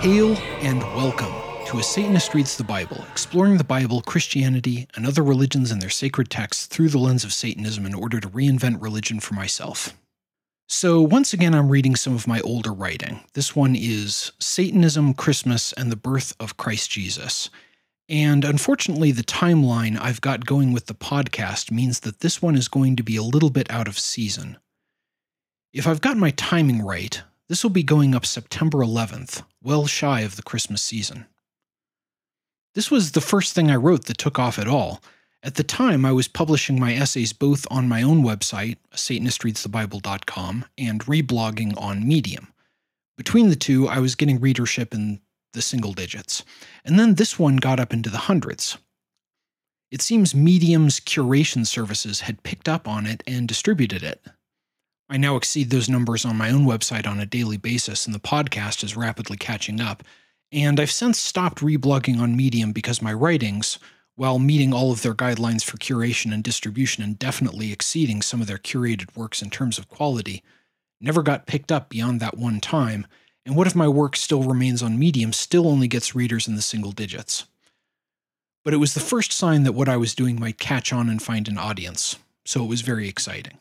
Hail and welcome to A Satanist Reads the Bible, exploring the Bible, Christianity, and other religions and their sacred texts through the lens of Satanism in order to reinvent religion for myself. So, once again, I'm reading some of my older writing. This one is Satanism, Christmas, and the Birth of Christ Jesus. And unfortunately, the timeline I've got going with the podcast means that this one is going to be a little bit out of season. If I've got my timing right, this will be going up September 11th, well shy of the Christmas season. This was the first thing I wrote that took off at all. At the time, I was publishing my essays both on my own website, satanistreadsthebible.com, and reblogging on Medium. Between the two, I was getting readership in the single digits. And then this one got up into the hundreds. It seems Medium's curation services had picked up on it and distributed it. I now exceed those numbers on my own website on a daily basis, and the podcast is rapidly catching up. And I've since stopped reblogging on Medium because my writings, while meeting all of their guidelines for curation and distribution and definitely exceeding some of their curated works in terms of quality, never got picked up beyond that one time, and what if my work still remains on Medium still only gets readers in the single digits? But it was the first sign that what I was doing might catch on and find an audience, so it was very exciting.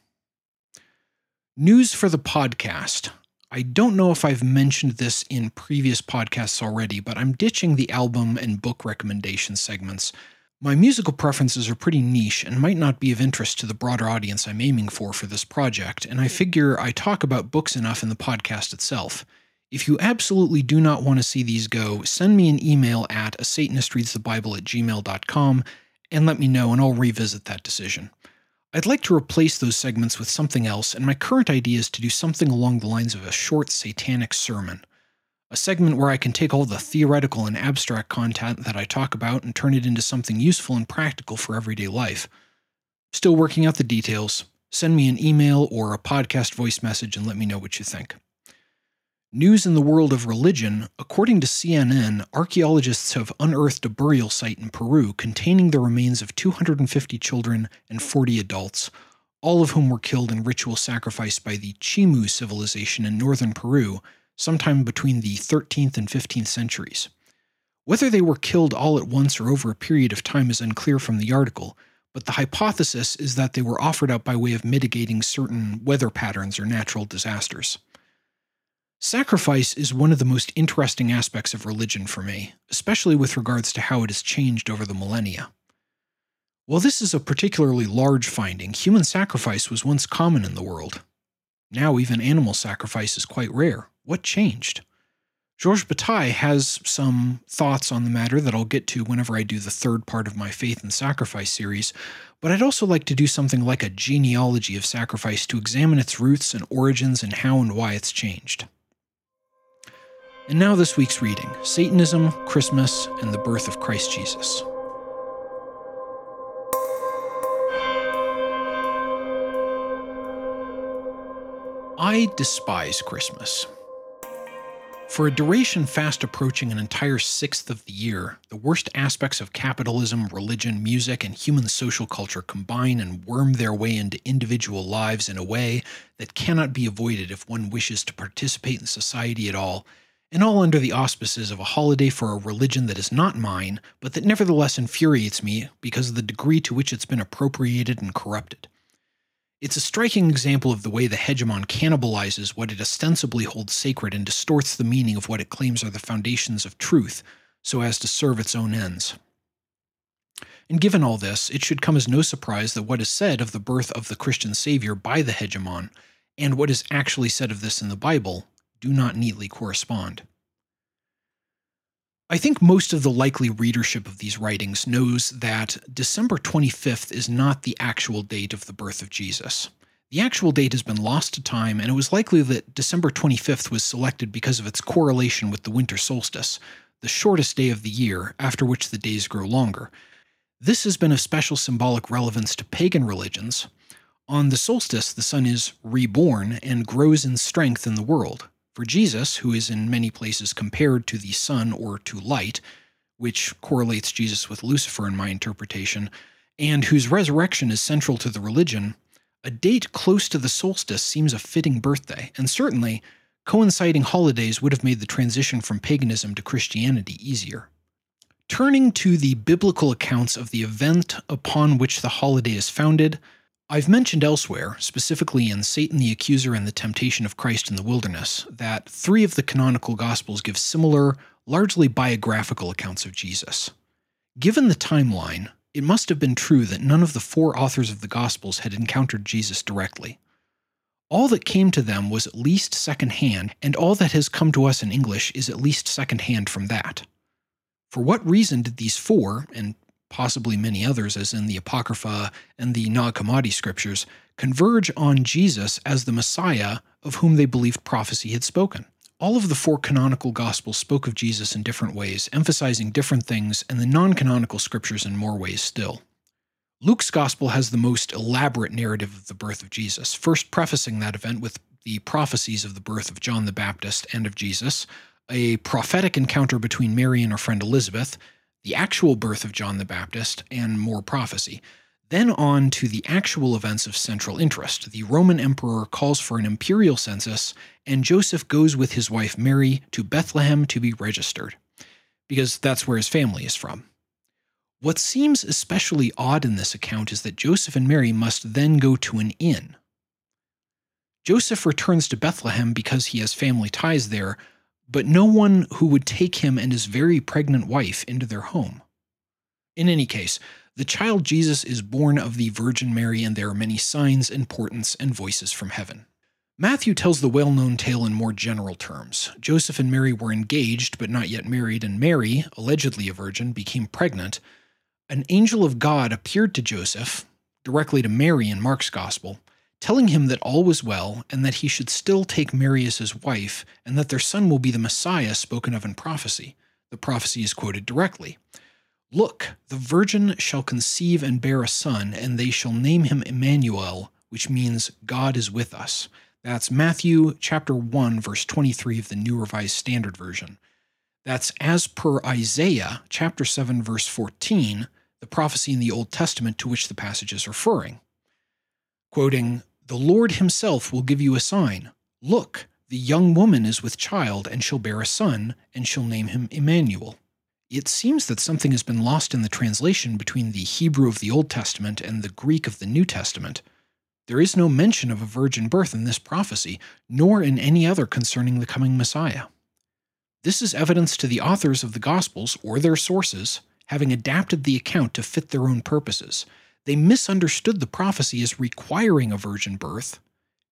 News for the podcast. I don't know if I've mentioned this in previous podcasts already, but I'm ditching the album and book recommendation segments. My musical preferences are pretty niche and might not be of interest to the broader audience I'm aiming for for this project, and I figure I talk about books enough in the podcast itself. If you absolutely do not want to see these go, send me an email at a satanistreadsthebible at gmail.com and let me know, and I'll revisit that decision. I'd like to replace those segments with something else, and my current idea is to do something along the lines of a short satanic sermon. A segment where I can take all the theoretical and abstract content that I talk about and turn it into something useful and practical for everyday life. Still working out the details. Send me an email or a podcast voice message and let me know what you think. News in the world of religion according to CNN, archaeologists have unearthed a burial site in Peru containing the remains of 250 children and 40 adults, all of whom were killed in ritual sacrifice by the Chimu civilization in northern Peru sometime between the 13th and 15th centuries. Whether they were killed all at once or over a period of time is unclear from the article, but the hypothesis is that they were offered up by way of mitigating certain weather patterns or natural disasters. Sacrifice is one of the most interesting aspects of religion for me, especially with regards to how it has changed over the millennia. While this is a particularly large finding, human sacrifice was once common in the world. Now, even animal sacrifice is quite rare. What changed? Georges Bataille has some thoughts on the matter that I'll get to whenever I do the third part of my Faith and Sacrifice series, but I'd also like to do something like a genealogy of sacrifice to examine its roots and origins and how and why it's changed. And now, this week's reading Satanism, Christmas, and the Birth of Christ Jesus. I despise Christmas. For a duration fast approaching an entire sixth of the year, the worst aspects of capitalism, religion, music, and human social culture combine and worm their way into individual lives in a way that cannot be avoided if one wishes to participate in society at all and all under the auspices of a holiday for a religion that is not mine, but that nevertheless infuriates me because of the degree to which it's been appropriated and corrupted. It's a striking example of the way the hegemon cannibalizes what it ostensibly holds sacred and distorts the meaning of what it claims are the foundations of truth so as to serve its own ends. And given all this, it should come as no surprise that what is said of the birth of the Christian Savior by the hegemon, and what is actually said of this in the Bible, do not neatly correspond. I think most of the likely readership of these writings knows that December 25th is not the actual date of the birth of Jesus. The actual date has been lost to time, and it was likely that December 25th was selected because of its correlation with the winter solstice, the shortest day of the year, after which the days grow longer. This has been of special symbolic relevance to pagan religions. On the solstice, the sun is reborn and grows in strength in the world. For Jesus, who is in many places compared to the sun or to light, which correlates Jesus with Lucifer in my interpretation, and whose resurrection is central to the religion, a date close to the solstice seems a fitting birthday, and certainly coinciding holidays would have made the transition from paganism to Christianity easier. Turning to the biblical accounts of the event upon which the holiday is founded, I've mentioned elsewhere, specifically in Satan the Accuser and the Temptation of Christ in the Wilderness, that three of the canonical Gospels give similar, largely biographical accounts of Jesus. Given the timeline, it must have been true that none of the four authors of the Gospels had encountered Jesus directly. All that came to them was at least secondhand, and all that has come to us in English is at least secondhand from that. For what reason did these four, and possibly many others, as in the Apocrypha and the Nag Hammadi scriptures, converge on Jesus as the Messiah of whom they believed prophecy had spoken? All of the four canonical Gospels spoke of Jesus in different ways, emphasizing different things, and the non canonical scriptures in more ways still. Luke's Gospel has the most elaborate narrative of the birth of Jesus, first prefacing that event with the prophecies of the birth of John the Baptist and of Jesus, a prophetic encounter between Mary and her friend Elizabeth, the actual birth of John the Baptist, and more prophecy. Then on to the actual events of central interest. The Roman emperor calls for an imperial census, and Joseph goes with his wife Mary to Bethlehem to be registered, because that's where his family is from. What seems especially odd in this account is that Joseph and Mary must then go to an inn. Joseph returns to Bethlehem because he has family ties there, but no one who would take him and his very pregnant wife into their home. In any case, the child Jesus is born of the Virgin Mary, and there are many signs and portents and voices from heaven. Matthew tells the well known tale in more general terms. Joseph and Mary were engaged, but not yet married, and Mary, allegedly a virgin, became pregnant. An angel of God appeared to Joseph, directly to Mary in Mark's Gospel, telling him that all was well and that he should still take Mary as his wife and that their son will be the Messiah spoken of in prophecy. The prophecy is quoted directly. Look, the virgin shall conceive and bear a son, and they shall name him Emmanuel, which means God is with us. That's Matthew chapter 1 verse 23 of the New Revised Standard Version. That's as per Isaiah chapter 7 verse 14, the prophecy in the Old Testament to which the passage is referring. Quoting, the Lord himself will give you a sign. Look, the young woman is with child, and shall bear a son, and shall name him Emmanuel. It seems that something has been lost in the translation between the Hebrew of the Old Testament and the Greek of the New Testament. There is no mention of a virgin birth in this prophecy, nor in any other concerning the coming Messiah. This is evidence to the authors of the Gospels, or their sources, having adapted the account to fit their own purposes, they misunderstood the prophecy as requiring a virgin birth,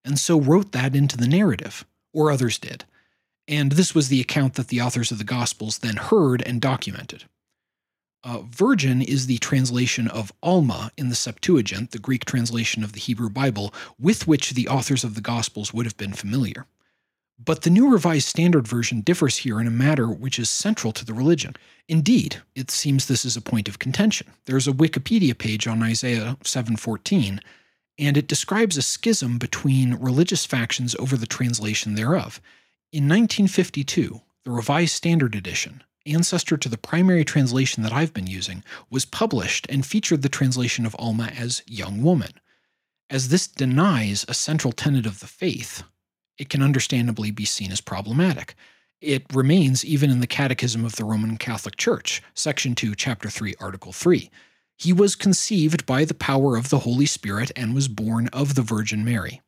and so wrote that into the narrative, or others did. And this was the account that the authors of the Gospels then heard and documented. Uh, virgin is the translation of Alma in the Septuagint, the Greek translation of the Hebrew Bible, with which the authors of the Gospels would have been familiar. But the New Revised Standard Version differs here in a matter which is central to the religion. Indeed, it seems this is a point of contention. There's a Wikipedia page on Isaiah 7:14, and it describes a schism between religious factions over the translation thereof. In 1952, the Revised Standard Edition, ancestor to the primary translation that I've been using, was published and featured the translation of Alma as young woman. As this denies a central tenet of the faith, it can understandably be seen as problematic. It remains even in the Catechism of the Roman Catholic Church, Section 2, Chapter 3, Article 3. He was conceived by the power of the Holy Spirit and was born of the Virgin Mary.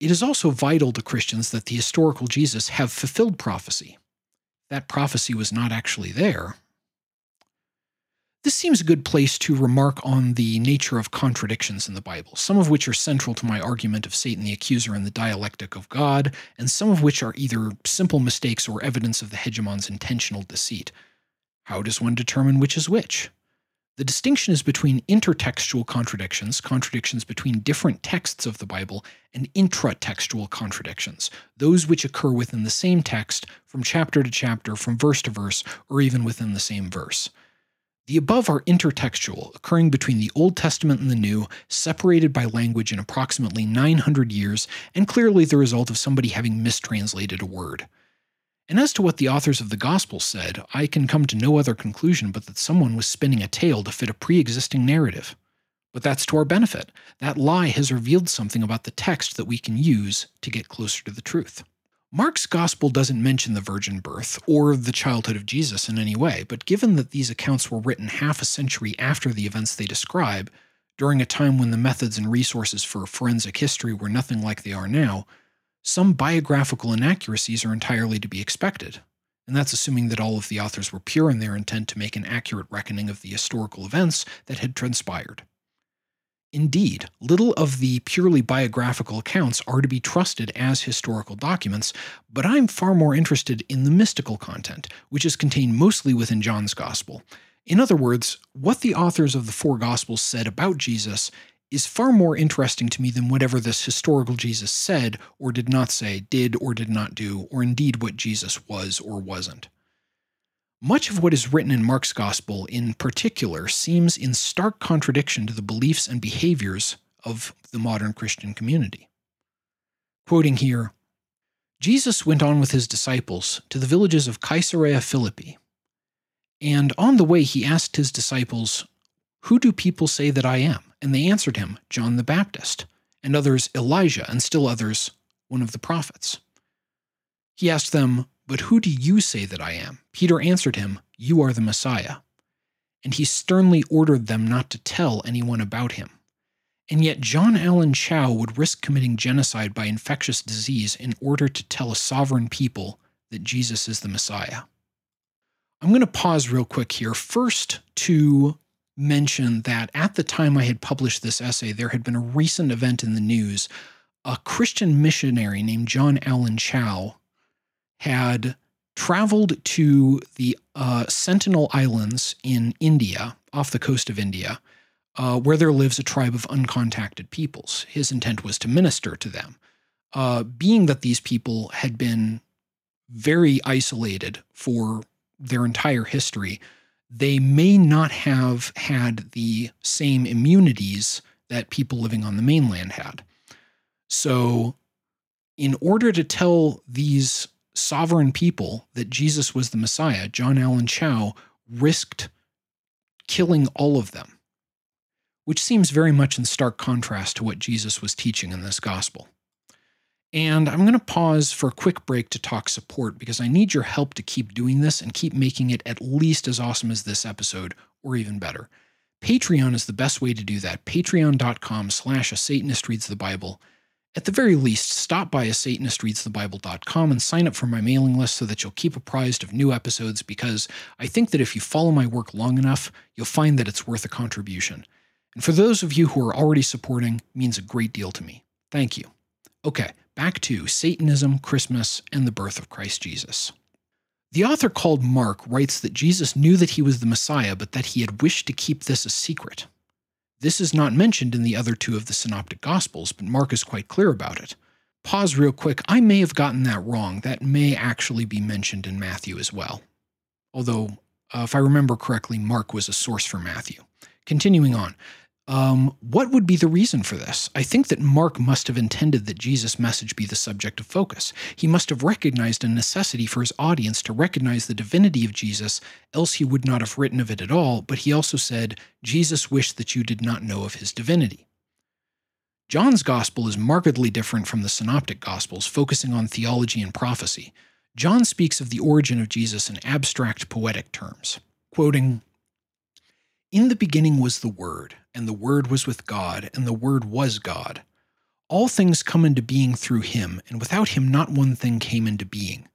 It is also vital to Christians that the historical Jesus have fulfilled prophecy. That prophecy was not actually there, this seems a good place to remark on the nature of contradictions in the Bible, some of which are central to my argument of Satan the accuser and the dialectic of God, and some of which are either simple mistakes or evidence of the hegemon's intentional deceit. How does one determine which is which? The distinction is between intertextual contradictions, contradictions between different texts of the Bible, and intratextual contradictions, those which occur within the same text, from chapter to chapter, from verse to verse, or even within the same verse. The above are intertextual, occurring between the Old Testament and the New, separated by language in approximately 900 years, and clearly the result of somebody having mistranslated a word. And as to what the authors of the Gospel said, I can come to no other conclusion but that someone was spinning a tale to fit a pre existing narrative. But that's to our benefit. That lie has revealed something about the text that we can use to get closer to the truth. Mark's gospel doesn't mention the virgin birth or the childhood of Jesus in any way, but given that these accounts were written half a century after the events they describe, during a time when the methods and resources for forensic history were nothing like they are now, some biographical inaccuracies are entirely to be expected. And that's assuming that all of the authors were pure in their intent to make an accurate reckoning of the historical events that had transpired. Indeed, little of the purely biographical accounts are to be trusted as historical documents, but I'm far more interested in the mystical content, which is contained mostly within John's Gospel. In other words, what the authors of the four Gospels said about Jesus is far more interesting to me than whatever this historical Jesus said or did not say, did or did not do, or indeed what Jesus was or wasn't. Much of what is written in Mark's Gospel, in particular, seems in stark contradiction to the beliefs and behaviors of the modern Christian community. Quoting here Jesus went on with his disciples to the villages of Caesarea Philippi. And on the way, he asked his disciples, Who do people say that I am? And they answered him, John the Baptist, and others, Elijah, and still others, one of the prophets. He asked them, but who do you say that I am? Peter answered him, You are the Messiah. And he sternly ordered them not to tell anyone about him. And yet, John Allen Chau would risk committing genocide by infectious disease in order to tell a sovereign people that Jesus is the Messiah. I'm going to pause real quick here. First, to mention that at the time I had published this essay, there had been a recent event in the news. A Christian missionary named John Allen Chau had traveled to the uh, Sentinel Islands in India, off the coast of India, uh, where there lives a tribe of uncontacted peoples. His intent was to minister to them. Uh, being that these people had been very isolated for their entire history, they may not have had the same immunities that people living on the mainland had. So, in order to tell these sovereign people that Jesus was the Messiah, John Allen Chau risked killing all of them, which seems very much in stark contrast to what Jesus was teaching in this gospel. And I'm going to pause for a quick break to talk support because I need your help to keep doing this and keep making it at least as awesome as this episode, or even better. Patreon is the best way to do that. Patreon.com slash a Satanist reads the Bible. At the very least, stop by a SatanistReadsTheBible.com and sign up for my mailing list so that you'll keep apprised of new episodes because I think that if you follow my work long enough, you'll find that it's worth a contribution. And for those of you who are already supporting, means a great deal to me. Thank you. Okay, back to Satanism, Christmas, and the birth of Christ Jesus. The author called Mark writes that Jesus knew that he was the Messiah, but that he had wished to keep this a secret. This is not mentioned in the other two of the Synoptic Gospels, but Mark is quite clear about it. Pause real quick. I may have gotten that wrong. That may actually be mentioned in Matthew as well. Although, uh, if I remember correctly, Mark was a source for Matthew. Continuing on, um, what would be the reason for this? I think that Mark must have intended that Jesus' message be the subject of focus. He must have recognized a necessity for his audience to recognize the divinity of Jesus, else he would not have written of it at all, but he also said, Jesus wished that you did not know of his divinity. John's gospel is markedly different from the synoptic gospels, focusing on theology and prophecy. John speaks of the origin of Jesus in abstract poetic terms. Quoting, In the beginning was the Word and the Word was with God, and the Word was God. All things come into being through him, and without him not one thing came into being.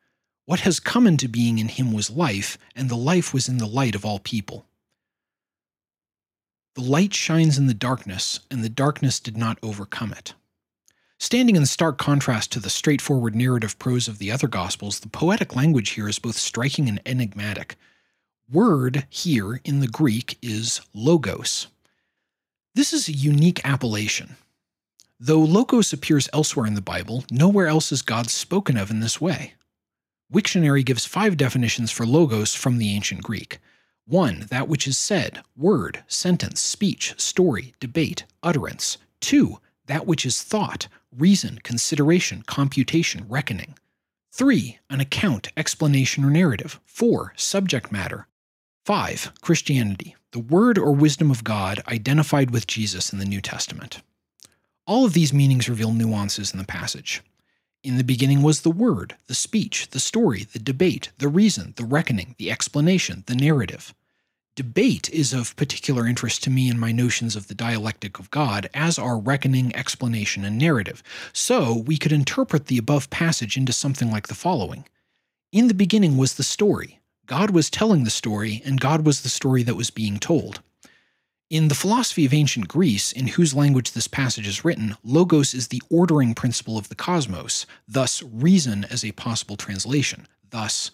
What has come into being in him was life, and the life was in the light of all people. The light shines in the darkness, and the darkness did not overcome it. Standing in stark contrast to the straightforward narrative prose of the other Gospels, the poetic language here is both striking and enigmatic. Word here in the Greek is logos, this is a unique appellation. Though logos appears elsewhere in the Bible, nowhere else is God spoken of in this way. Wiktionary gives five definitions for logos from the ancient Greek. 1. That which is said, word, sentence, speech, story, debate, utterance. 2. That which is thought, reason, consideration, computation, reckoning. 3. An account, explanation, or narrative. 4. Subject matter. 5. Christianity, the word or wisdom of God identified with Jesus in the New Testament. All of these meanings reveal nuances in the passage. In the beginning was the Word, the speech, the story, the debate, the reason, the reckoning, the explanation, the narrative. Debate is of particular interest to me in my notions of the dialectic of God, as are reckoning, explanation, and narrative. So we could interpret the above passage into something like the following In the beginning was the story. God was telling the story, and God was the story that was being told. In the philosophy of ancient Greece, in whose language this passage is written, logos is the ordering principle of the cosmos, thus, reason as a possible translation. Thus,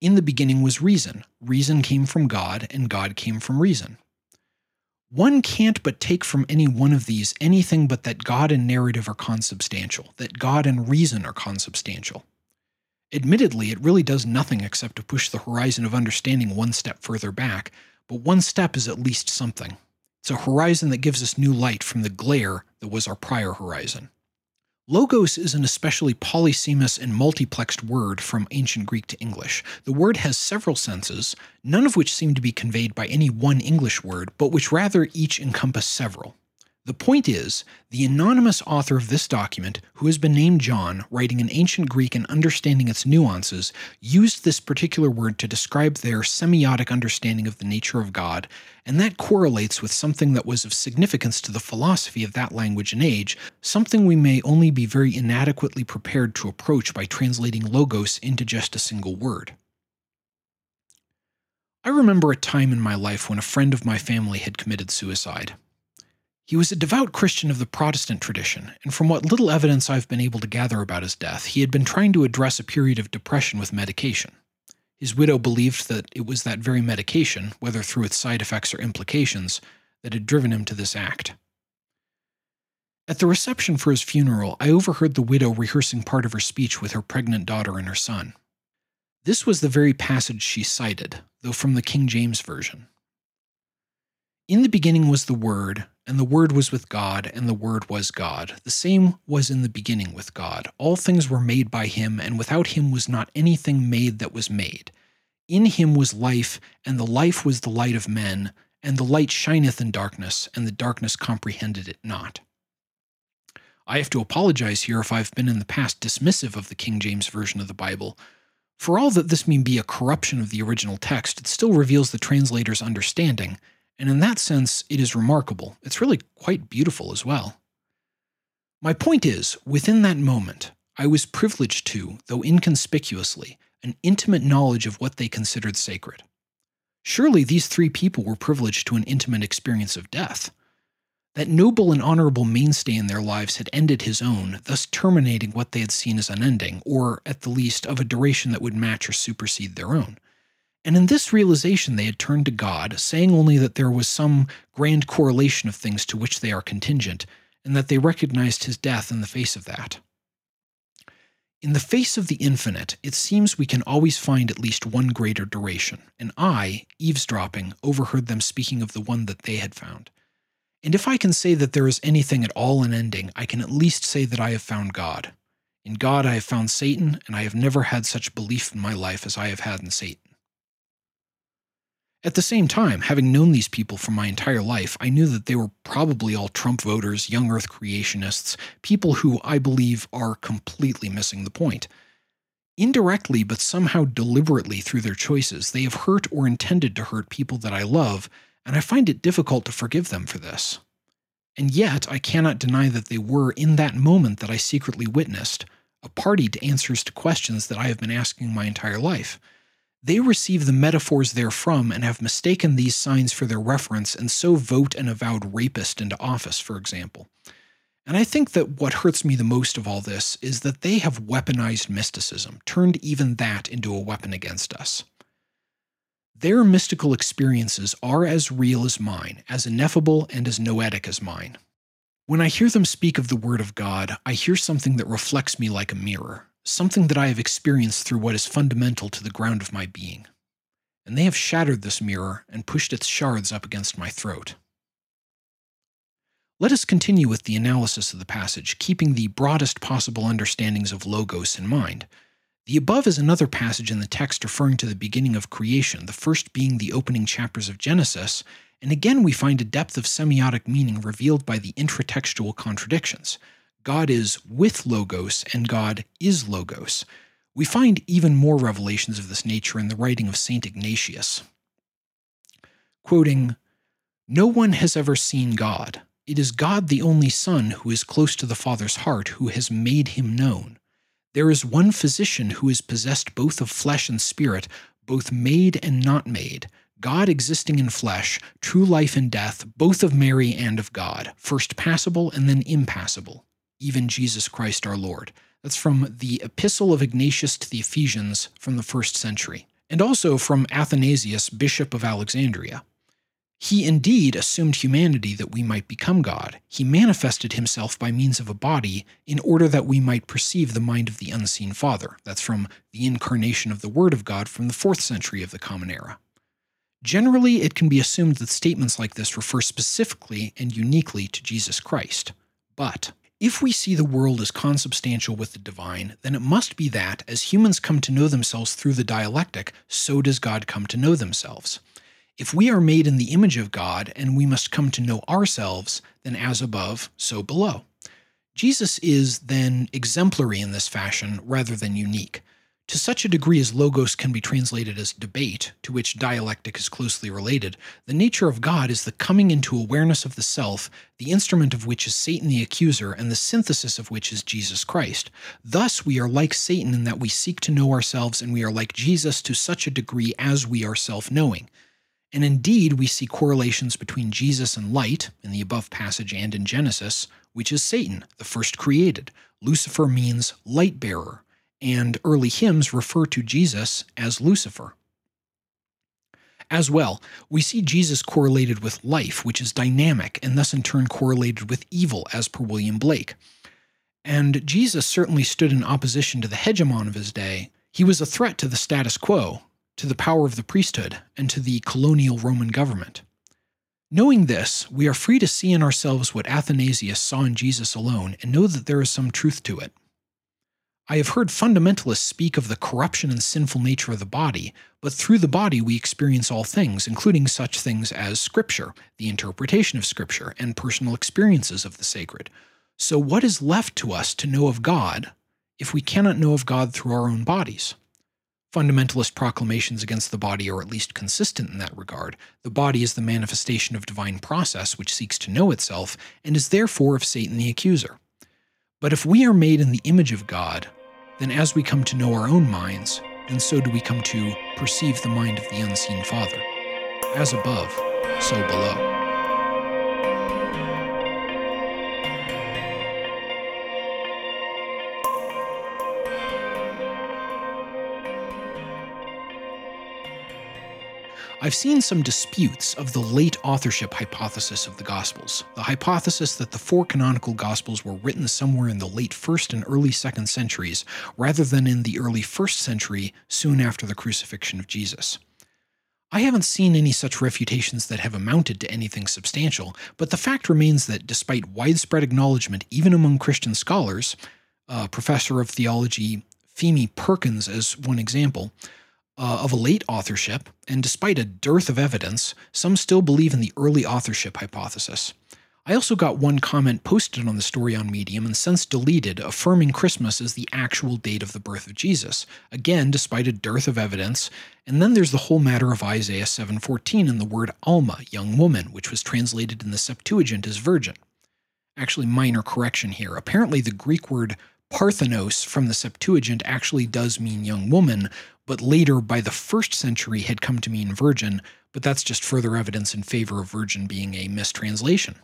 in the beginning was reason. Reason came from God, and God came from reason. One can't but take from any one of these anything but that God and narrative are consubstantial, that God and reason are consubstantial. Admittedly, it really does nothing except to push the horizon of understanding one step further back, but one step is at least something. It's a horizon that gives us new light from the glare that was our prior horizon. Logos is an especially polysemous and multiplexed word from ancient Greek to English. The word has several senses, none of which seem to be conveyed by any one English word, but which rather each encompass several. The point is, the anonymous author of this document, who has been named John, writing in ancient Greek and understanding its nuances, used this particular word to describe their semiotic understanding of the nature of God, and that correlates with something that was of significance to the philosophy of that language and age, something we may only be very inadequately prepared to approach by translating logos into just a single word. I remember a time in my life when a friend of my family had committed suicide. He was a devout Christian of the Protestant tradition, and from what little evidence I've been able to gather about his death, he had been trying to address a period of depression with medication. His widow believed that it was that very medication, whether through its side effects or implications, that had driven him to this act. At the reception for his funeral, I overheard the widow rehearsing part of her speech with her pregnant daughter and her son. This was the very passage she cited, though from the King James Version. In the beginning was the Word, and the Word was with God, and the Word was God. The same was in the beginning with God. All things were made by him, and without him was not anything made that was made. In him was life, and the life was the light of men, and the light shineth in darkness, and the darkness comprehended it not. I have to apologize here if I've been in the past dismissive of the King James Version of the Bible. For all that this may be a corruption of the original text, it still reveals the translator's understanding and in that sense, it is remarkable. It's really quite beautiful as well. My point is, within that moment, I was privileged to, though inconspicuously, an intimate knowledge of what they considered sacred. Surely these three people were privileged to an intimate experience of death. That noble and honorable mainstay in their lives had ended his own, thus terminating what they had seen as unending, or at the least of a duration that would match or supersede their own. And in this realization, they had turned to God, saying only that there was some grand correlation of things to which they are contingent, and that they recognized his death in the face of that. In the face of the infinite, it seems we can always find at least one greater duration, and I, eavesdropping, overheard them speaking of the one that they had found. And if I can say that there is anything at all unending, I can at least say that I have found God. In God I have found Satan, and I have never had such belief in my life as I have had in Satan. At the same time, having known these people for my entire life, I knew that they were probably all Trump voters, young earth creationists, people who I believe are completely missing the point. Indirectly, but somehow deliberately through their choices, they have hurt or intended to hurt people that I love, and I find it difficult to forgive them for this. And yet, I cannot deny that they were, in that moment that I secretly witnessed, a party to answers to questions that I have been asking my entire life. They receive the metaphors therefrom and have mistaken these signs for their reference and so vote an avowed rapist into office, for example. And I think that what hurts me the most of all this is that they have weaponized mysticism, turned even that into a weapon against us. Their mystical experiences are as real as mine, as ineffable and as noetic as mine. When I hear them speak of the Word of God, I hear something that reflects me like a mirror, something that I have experienced through what is fundamental to the ground of my being. And they have shattered this mirror and pushed its shards up against my throat. Let us continue with the analysis of the passage, keeping the broadest possible understandings of Logos in mind. The above is another passage in the text referring to the beginning of creation, the first being the opening chapters of Genesis, and again we find a depth of semiotic meaning revealed by the intratextual contradictions. God is with Logos and God is Logos. We find even more revelations of this nature in the writing of St. Ignatius. Quoting, No one has ever seen God. It is God the only Son who is close to the Father's heart who has made him known. There is one physician who is possessed both of flesh and spirit, both made and not made, God existing in flesh, true life and death, both of Mary and of God, first passible and then impassible, even Jesus Christ our Lord. That's from the Epistle of Ignatius to the Ephesians from the first century, and also from Athanasius, Bishop of Alexandria. He indeed assumed humanity that we might become God. He manifested himself by means of a body in order that we might perceive the mind of the unseen Father. That's from the incarnation of the Word of God from the fourth century of the Common Era. Generally, it can be assumed that statements like this refer specifically and uniquely to Jesus Christ. But if we see the world as consubstantial with the divine, then it must be that, as humans come to know themselves through the dialectic, so does God come to know themselves. If we are made in the image of God and we must come to know ourselves, then as above, so below. Jesus is then exemplary in this fashion rather than unique. To such a degree as logos can be translated as debate, to which dialectic is closely related, the nature of God is the coming into awareness of the self, the instrument of which is Satan the accuser, and the synthesis of which is Jesus Christ. Thus, we are like Satan in that we seek to know ourselves, and we are like Jesus to such a degree as we are self knowing. And indeed, we see correlations between Jesus and light, in the above passage and in Genesis, which is Satan, the first created. Lucifer means light bearer and early hymns refer to Jesus as Lucifer. As well, we see Jesus correlated with life, which is dynamic and thus in turn correlated with evil, as per William Blake. And Jesus certainly stood in opposition to the hegemon of his day. He was a threat to the status quo, to the power of the priesthood, and to the colonial Roman government. Knowing this, we are free to see in ourselves what Athanasius saw in Jesus alone and know that there is some truth to it. I have heard fundamentalists speak of the corruption and sinful nature of the body, but through the body we experience all things, including such things as Scripture, the interpretation of Scripture, and personal experiences of the sacred. So, what is left to us to know of God if we cannot know of God through our own bodies? Fundamentalist proclamations against the body are at least consistent in that regard. The body is the manifestation of divine process which seeks to know itself, and is therefore of Satan the accuser. But if we are made in the image of God, then as we come to know our own minds, then so do we come to perceive the mind of the unseen Father. As above, so below. I've seen some disputes of the late authorship hypothesis of the Gospels, the hypothesis that the four canonical Gospels were written somewhere in the late 1st and early 2nd centuries, rather than in the early 1st century, soon after the crucifixion of Jesus. I haven't seen any such refutations that have amounted to anything substantial, but the fact remains that despite widespread acknowledgement even among Christian scholars, uh, professor of theology Pheme Perkins as one example, uh, of a late authorship, and despite a dearth of evidence, some still believe in the early authorship hypothesis. I also got one comment posted on the story on Medium and since deleted, affirming Christmas as the actual date of the birth of Jesus, again despite a dearth of evidence. And then there's the whole matter of Isaiah 7:14 and the word Alma, young woman, which was translated in the Septuagint as virgin. Actually, minor correction here. Apparently, the Greek word Parthenos from the Septuagint actually does mean young woman, but later by the first century had come to mean virgin, but that's just further evidence in favor of virgin being a mistranslation.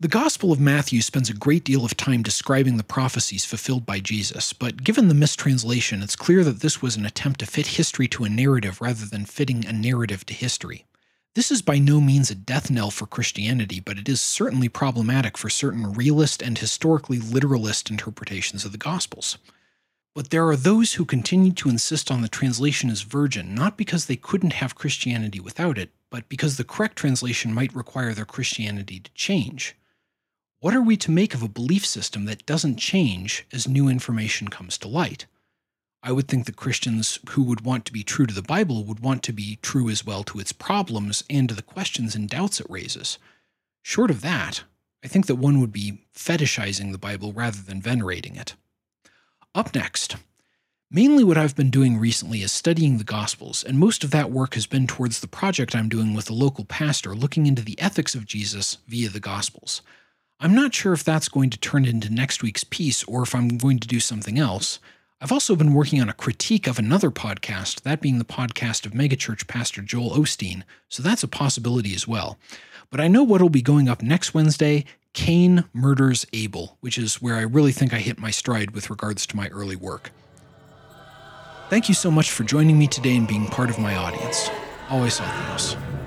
The Gospel of Matthew spends a great deal of time describing the prophecies fulfilled by Jesus, but given the mistranslation, it's clear that this was an attempt to fit history to a narrative rather than fitting a narrative to history. This is by no means a death knell for Christianity, but it is certainly problematic for certain realist and historically literalist interpretations of the Gospels. But there are those who continue to insist on the translation as virgin, not because they couldn't have Christianity without it, but because the correct translation might require their Christianity to change. What are we to make of a belief system that doesn't change as new information comes to light? I would think that Christians who would want to be true to the Bible would want to be true as well to its problems and to the questions and doubts it raises. Short of that, I think that one would be fetishizing the Bible rather than venerating it. Up next, mainly what I've been doing recently is studying the Gospels, and most of that work has been towards the project I'm doing with a local pastor looking into the ethics of Jesus via the Gospels. I'm not sure if that's going to turn into next week's piece or if I'm going to do something else. I've also been working on a critique of another podcast, that being the podcast of megachurch pastor Joel Osteen, so that's a possibility as well. But I know what'll be going up next Wednesday Cain Murders Abel, which is where I really think I hit my stride with regards to my early work. Thank you so much for joining me today and being part of my audience. Always Althos.